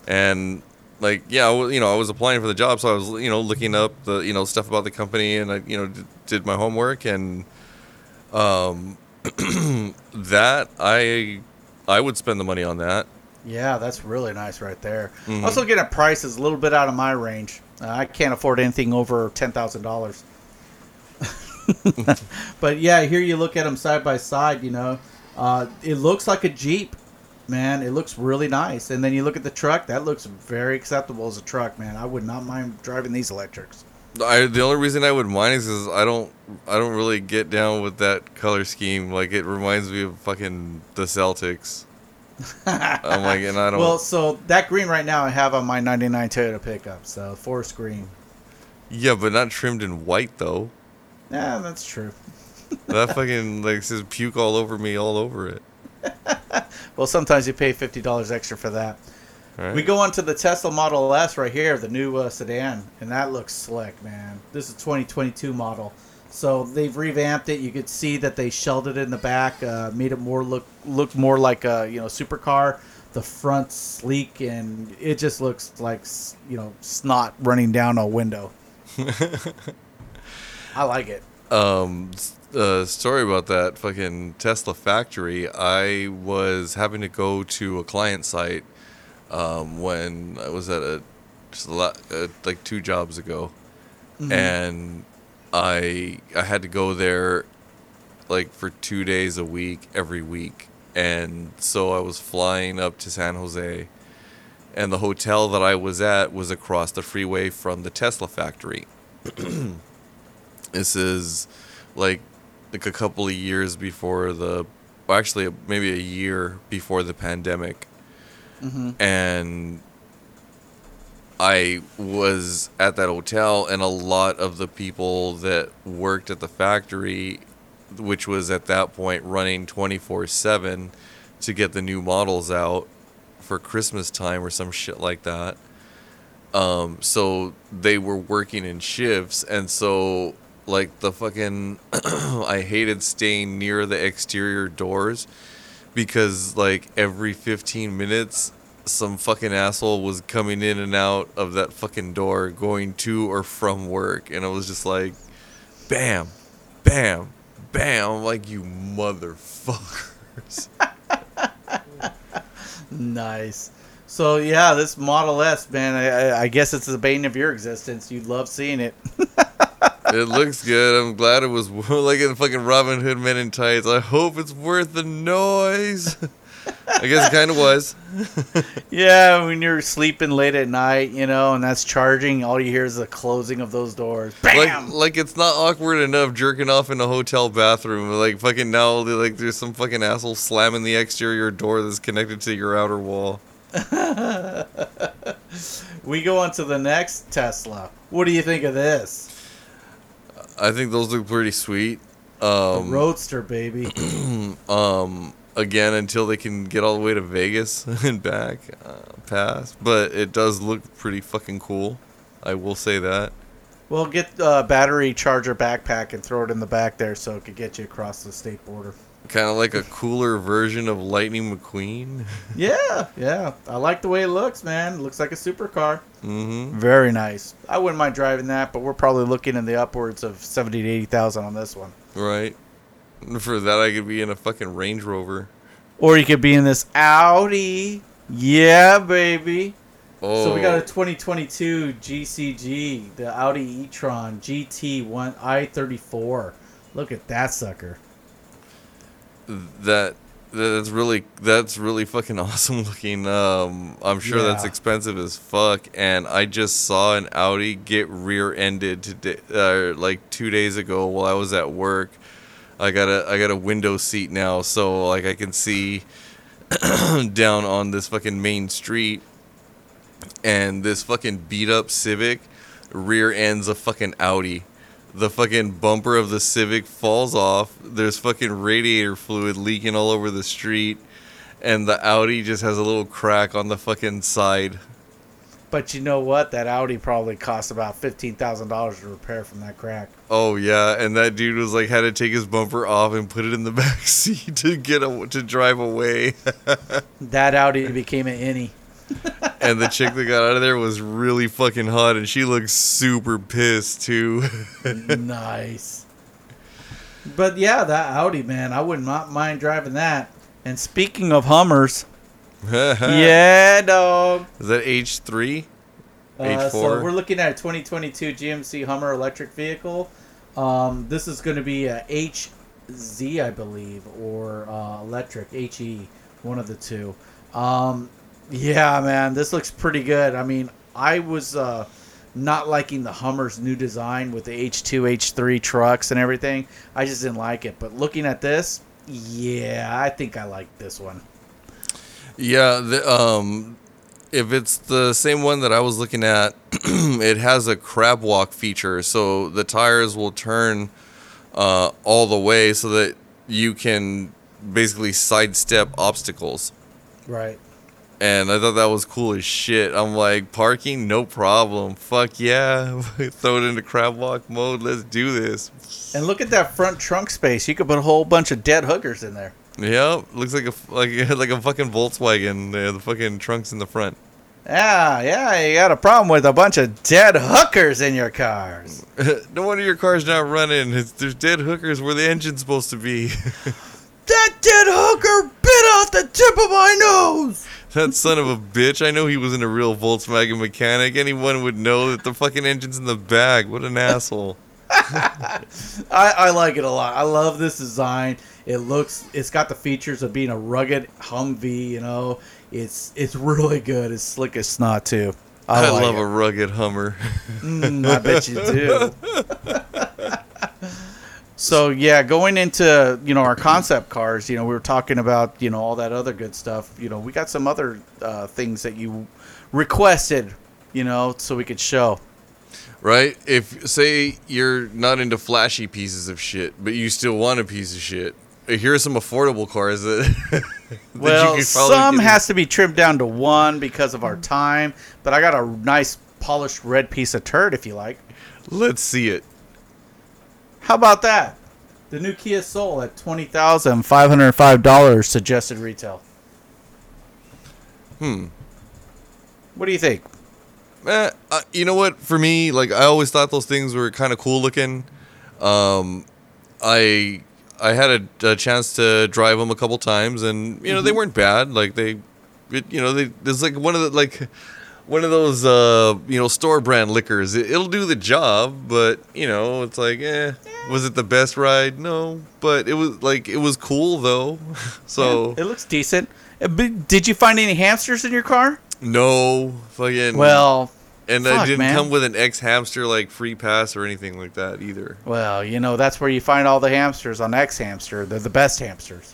and like yeah I you know i was applying for the job so i was you know looking up the you know stuff about the company and i you know d- did my homework and um that i i would spend the money on that Yeah, that's really nice right there. Mhm. Also, getting a price is a little bit out of my range. Uh, I can't afford anything over ten thousand dollars. but yeah, here you look at them side by side. You know, uh, it looks like a Jeep, man. It looks really nice. And then you look at the truck. That looks very acceptable as a truck, man. I would not mind driving these electrics. I, the only reason I would mind is, is I don't I don't really get down with that color scheme. Like it reminds me of fucking the Celtics. I'm like, and I don't. Well, so that green right now I have on my '99 Toyota pickup. So forest green. yeah, but not trimmed in white though. Yeah, that's true. That fucking like says puke all over me, all over it. Well, sometimes you pay fifty dollars extra for that. Right? We go on to the Tesla Model S right here, the new uh, sedan, and that looks slick, man. This is 2022 model, so they've revamped it. You could see that they shelled it in the back, uh, made it more look look more like a you know supercar. The front sleek, and it just looks like you know snot running down a window. I like it. um uh, story about that fucking Tesla factory. I was having to go to a client site um, when I was at a just a lot, uh, like two jobs ago, and I I had to go there like for two days a week every week, and so I was flying up to San Jose, and the hotel that I was at was across the freeway from the Tesla factory. this is like like a couple of years before the well, actually maybe a year before the pandemic hmm and I was at that hotel, and a lot of the people that worked at the factory, which was at that point running 24 7 to get the new models out for Christmas time or some shit like that. Um, so they were working in shifts, and so like the fucking, I hated staying near the exterior doors because like every 15 minutes some fucking asshole was coming in and out of that fucking door going to or from work and it was just like bam bam bam like you motherfuckers Nice. So yeah, this Model S, man. I, I- I guess it's the bane of your existence. You love seeing it. it looks good i'm glad it was like in fucking robin hood men in tights i hope it's worth the noise i guess it kind of was Yeah, when you're sleeping late at night, you know, and that's charging, all you hear is the closing of those doors. Bam! Like, like it's not awkward enough jerking off in a hotel bathroom. Like fucking now, like there's some fucking asshole slamming the exterior door that's connected to your outer wall. we go on to the next Tesla. What do you think of this? I think those look pretty sweet. The Um, Roadster, baby. um, again, until they can get all the way to Vegas and back, uh, pass. But it does look pretty fucking cool. I will say that. Well, get a battery charger backpack and throw it in the back there so it could get you across the state border. Kind of like a cooler version of Lightning McQueen. Yeah, yeah. I like the way it looks, man. It looks like a supercar. mm-hmm. Very nice. I wouldn't mind driving that, but we're probably looking in the upwards of seventy to eighty thousand on this one. Right. For that, I could be in a fucking Range Rover. Or you could be in this Audi. Yeah, baby. Oh. So we got a 2022 GCG, the Audi e-tron GT one i34. Look at that sucker. That that's really that's really fucking awesome looking. Um, I'm sure that's expensive as fuck. And I just saw an Audi get rear-ended today, uh, like two days ago while I was at work. I got a I got a window seat now, so like I can see down on this fucking main street, and this fucking beat up Civic rear ends a fucking Audi. The fucking bumper of the Civic falls off. There's fucking radiator fluid leaking all over the street, and the Audi just has a little crack on the fucking side. But you know what? That Audi probably cost about fifteen thousand dollars to repair from that crack. Oh yeah, and that dude was like had to take his bumper off and put it in the back seat to get a, to drive away. That Audi became an innie. And the chick that got out of there was really fucking hot, and she looked super pissed too. nice. But yeah, that Audi, man, I wouldn't mi- mind driving that. And speaking of Hummers, yeah, dog. Is that H three? Uh, so H4. we're looking at a 2022 GMC Hummer electric vehicle. Um, this is going to be a HZ, I believe, or uh, electric HE, one of the two. Um, yeah, man, this looks pretty good. I mean, I was uh, not liking the Hummer's new design with the H2, H3 trucks and everything. I just didn't like it. But looking at this, yeah, I think I like this one. Yeah, the, um, if it's the same one that I was looking at, it has a crab walk feature, so the tires will turn uh, all the way so that you can basically sidestep obstacles. Right. And I thought that was cool as shit. I'm like, parking, no problem. Fuck yeah. Throw it into crab walk mode. Let's do this. And look at that front trunk space. You could put a whole bunch of dead hookers in there. Yep, looks like a like like a fucking Volkswagen. Uh, the fucking trunks in the front. Yeah, yeah, you got a problem with a bunch of dead hookers in your cars. no wonder your car's not running. It's, there's dead hookers where the engine's supposed to be. That dead hooker bit off the tip of my nose. That son of a bitch. I know he wasn't a real Volkswagen mechanic. Anyone would know that the fucking engine's in the bag. What an asshole. I, I like it a lot. I love this design. It looks, it's got the features of being a rugged Humvee. You know, it's it's really good. It's slick as snot too. I, I, like love it. a rugged Hummer. Mm, I bet you do. so yeah, going into you know our concept cars, you know we were talking about you know all that other good stuff. You know we got some other uh, things that you requested, you know, so we could show. right? If say you're not into flashy pieces of shit, but you still want a piece of shit, here are some affordable cars that. that you Well, some get- has to be trimmed down to one because of our time, but I got a nice polished red piece of turd if you like. Let's see it. How about that? The new Kia Soul at twenty thousand five hundred five dollars suggested retail. Hmm. What do you think? Eh, uh, you know what? For me, like I always thought those things were kind of cool looking. Um, I I had a, a chance to drive them a couple times, and you know they weren't bad. Like they, it, you know, they there's like one of the like one of those uh you know store brand liquors. It, it'll do the job, but you know it's like eh. Was it the best ride? No, but it was like it was cool though. so it looks decent. Uh, Did you find any hamsters in your car? no fucking Well, And I didn't man. come with an X hamster like free pass or anything like that either. well, you know that's where you find all the hamsters on X Hamster. They're the best hamsters.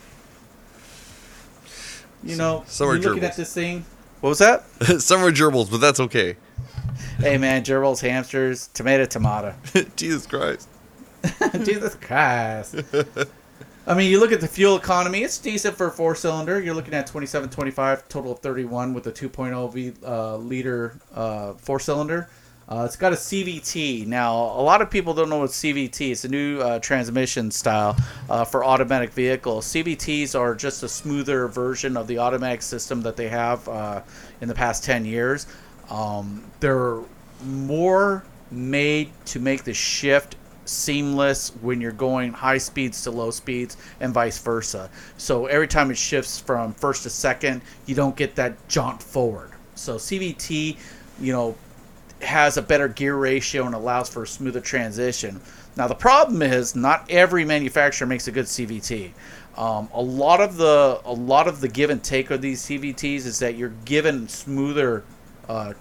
You know, some are you looking at this thing. What was that? Some are gerbils, but that's okay. hey man, gerbils, hamsters, tomato, tomato. Jesus Christ. Jesus Christ. I mean, you look at the fuel economy, it's decent for a four cylinder. You're looking at 27, 25, total of 31 with a 2.0 V uh, liter uh, four cylinder. Uh, it's got a CVT. Now, a lot of people don't know what CVT is. It's a new uh, transmission style uh, for automatic vehicles. CVTs are just a smoother version of the automatic system that they have uh, in the past 10 years. Um, they're more made to make the shift seamless when you're going high speeds to low speeds and vice versa. So every time it shifts from first to second, you don't get that jaunt forward. So CVT, you know, has a better gear ratio and allows for a smoother transition. Now the problem is not every manufacturer makes a good CVT. Um, a lot of the a lot of the give and take of these CVTs is that you're given smoother, uh,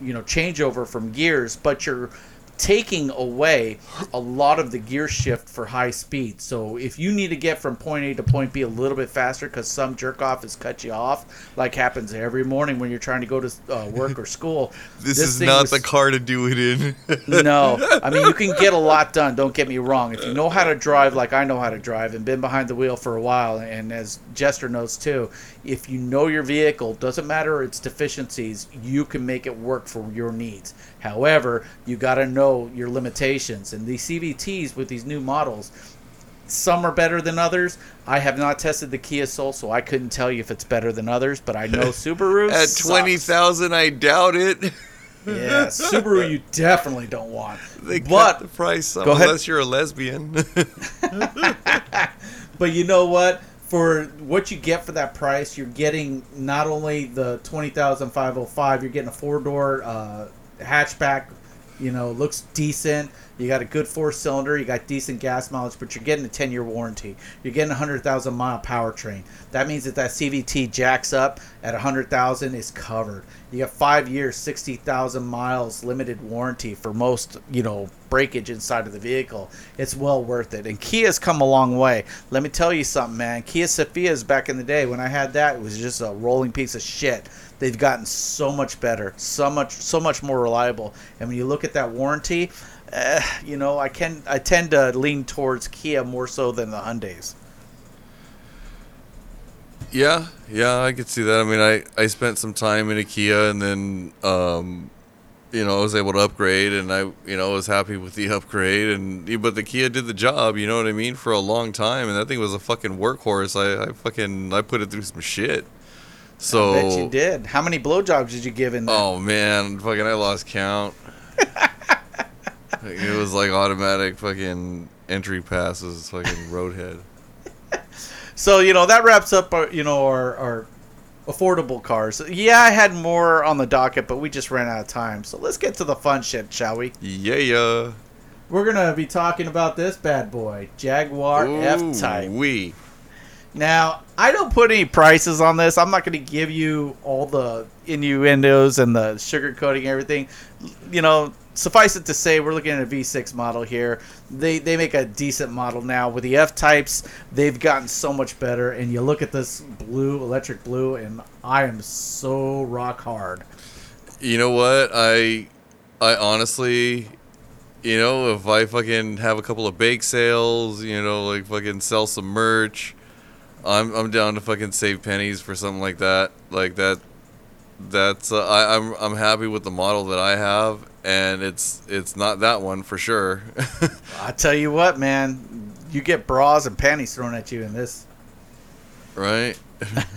you know, changeover from gears, but you're taking away a lot of the gear shift for high speed. So if you need to get from point A to point B a little bit faster because some jerk off has cut you off, like happens every morning when you're trying to go to uh, work or school, this, is not was, the car to do it in. no, I mean you can get a lot done. Don't get me wrong. If you know how to drive like I know how to drive and been behind the wheel for a while, and as Jester knows too, if you know your vehicle, doesn't matter its deficiencies, you can make it work for your needs. However, you got to know your limitations. And these CVTs with these new models, some are better than others. I have not tested the Kia Soul, so I couldn't tell you if it's better than others. But I know Subaru. At twenty thousand, I doubt it. yeah, Subaru, you definitely don't want. They but, cut the price up, unless ahead. you're a lesbian. but you know what? For what you get for that price, you're getting not only the twenty thousand five hundred five, you're getting a four door uh, hatchback. You know, looks decent. You got a good four cylinder. You got decent gas mileage, but you're getting a 10 year warranty. You're getting a 100,000 mile powertrain. That means that that CVT jacks up at 100,000 is covered. You got five years, 60,000 miles limited warranty for most, you know, breakage inside of the vehicle. It's well worth it. And Kia's come a long way. Let me tell you something, man. Kia Sephia's back in the day when I had that, it was just a rolling piece of shit they've gotten so much better, so much so much more reliable. And when you look at that warranty, uh, you know, I can I tend to lean towards Kia more so than the Hyundai's. Yeah, yeah, I could see that. I mean, I, I spent some time in a Kia and then, um, you know, I was able to upgrade and I, you know, was happy with the upgrade and, but the Kia did the job, you know what I mean, for a long time. And that thing was a fucking workhorse. I, I fucking, I put it through some shit. So I bet you did. How many blowjobs did you give in there? Oh man, fucking I lost count. it was like automatic fucking entry passes, fucking roadhead. so you know that wraps up our, you know our, our affordable cars. Yeah, I had more on the docket, but we just ran out of time. So let's get to the fun shit, shall we? Yeah, yeah. We're gonna be talking about this bad boy, Jaguar F Type. We. Now, I don't put any prices on this. I'm not going to give you all the innuendos and the sugarcoating everything. You know, suffice it to say, we're looking at a V6 model here. They they make a decent model now with the F types. They've gotten so much better. And you look at this blue, electric blue, and I am so rock hard. You know what? I I honestly you know, if I fucking have a couple of bake sales, you know, like fucking sell some merch, I'm I'm down to fucking save pennies for something like that. Like that. That's uh, I, I'm I'm happy with the model that I have, and it's it's not that one for sure. I tell you what, man, you get bras and panties thrown at you in this. Right.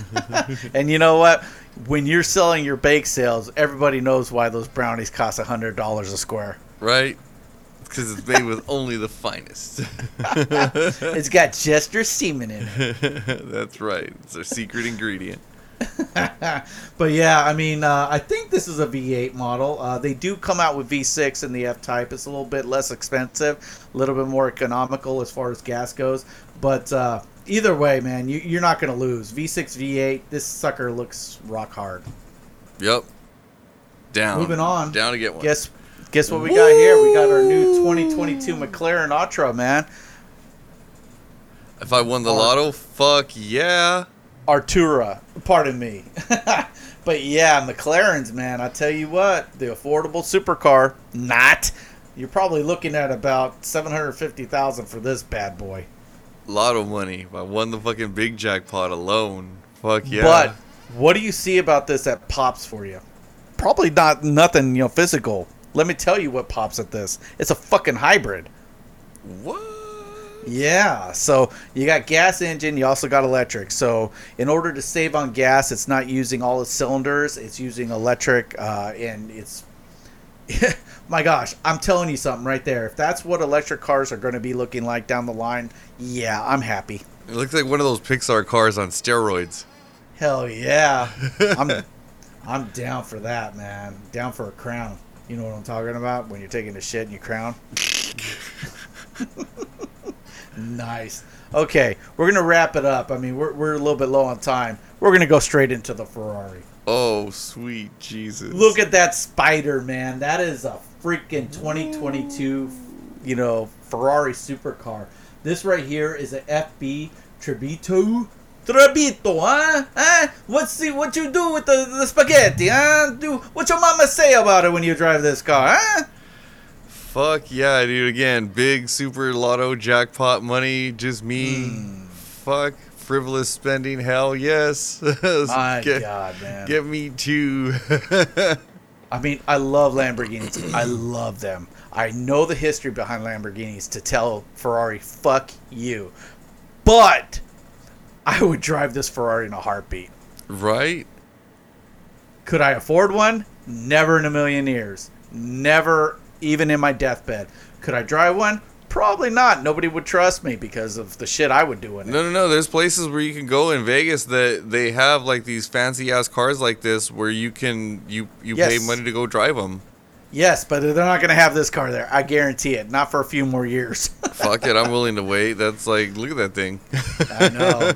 and you know what? When you're selling your bake sales, everybody knows why those brownies cost a hundred dollars a square. Right because it's made with only the finest. it's got Jester semen in it. That's right. It's a secret ingredient. but yeah, I mean, uh, I think this is a V8 model. Uh, they do come out with V6 in the F Type. It's a little bit less expensive, a little bit more economical as far as gas goes. But uh, either way, man, you, are not going to lose. V6, V8, this sucker looks rock hard. Yep. Down. Moving on. Down to get one. Guess Guess what we Woo! got here? We got our new 2022 McLaren Artura, man. If I won the lotto, fuck yeah. Artura, pardon me. but yeah, McLarens, man. I tell you what, the affordable supercar, not. You're probably looking at about 750,000 for this bad boy. Lotto money. If I won the fucking big jackpot alone, fuck yeah. But what do you see about this that pops for you? Probably not nothing, you know, physical. Let me tell you what pops at this. It's a fucking hybrid. What? Yeah. So you got gas engine, you also got electric. So in order to save on gas, it's not using all the cylinders. It's using electric, uh, and it's. my gosh, I'm telling you something right there. If that's what electric cars are going to be looking like down the line, yeah, I'm happy. It looks like one of those Pixar cars on steroids. Hell yeah. I'm I'm down for that, man. Down for a crown. You know what I'm talking about when you're taking a shit in your crown? nice. Okay, we're gonna wrap it up. I mean, we're we're a little bit low on time. We're gonna go straight into the Ferrari. Oh, sweet Jesus. Look at that spider, man. That is a freaking 2022, you know, Ferrari supercar. This right here is a F8 Tributo. Tributo, huh? Huh? What's the, what you do with the, the spaghetti, huh? Do what your mama say about it when you drive this car, huh? Fuck yeah, dude. Again, big super lotto jackpot money. Just me. Hmm. Fuck. Frivolous spending. Hell yes. My get, God, man. Get me too. I mean, I love Lamborghinis. I love them. I know the history behind Lamborghinis to tell Ferrari, fuck you. But I would drive this Ferrari in a heartbeat. right? Could I afford one? Never in a million years. Never, even in my deathbed. Could I drive one? Probably not. Nobody would trust me because of the shit I would do in it. No, no, no. There's places where you can go in Vegas that they have like these fancy ass cars like this where you can you you Yes. pay money to go drive them. Yes, but they're not going to have this car there. I guarantee it. Not for a few more years. Fuck it, I'm willing to wait. That's like look at that thing. I know.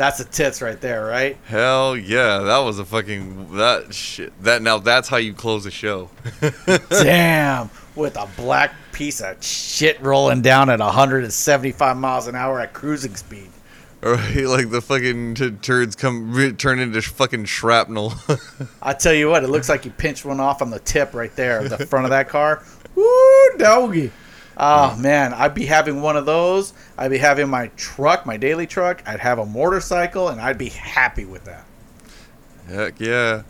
That's a tits right there, right? Hell yeah, that was a fucking that shit. That now that's how you close a show. Damn, with a black piece of shit rolling down at 175 miles an hour at cruising speed. Right, like the fucking t- turds come re- turn into fucking shrapnel. I tell you what, it looks like you pinched one off on the tip right there, the front of that car. Woo, doggy. Oh man, I'd be having one of those. I'd be having my truck, my daily truck. I'd have a motorcycle, and I'd be happy with that. Heck yeah.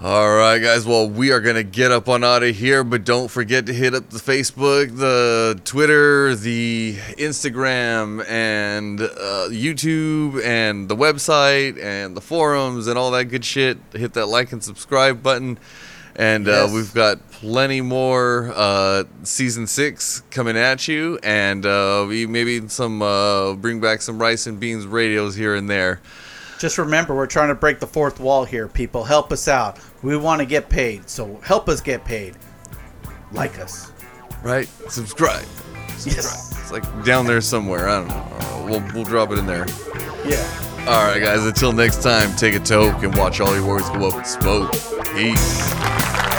All right, guys. Well, we are going to get up on out of here, but don't forget to hit up the Facebook, the Twitter, the Instagram, and uh, YouTube, and the website, and the forums, and all that good shit. Hit that like and subscribe button. And Yes. uh, we've got plenty more uh, season six coming at you, and uh, we maybe some uh, bring back some rice and beans radios here and there. Just remember, we're trying to break the fourth wall here, people. Help us out. We want to get paid, so help us get paid. Like us. right? Subscribe. Subscribe. Yes. It's like down there somewhere. I don't know. We'll we'll drop it in there. Yeah. All right, guys. Until next time, take a toke and watch all your words go up in smoke. Peace.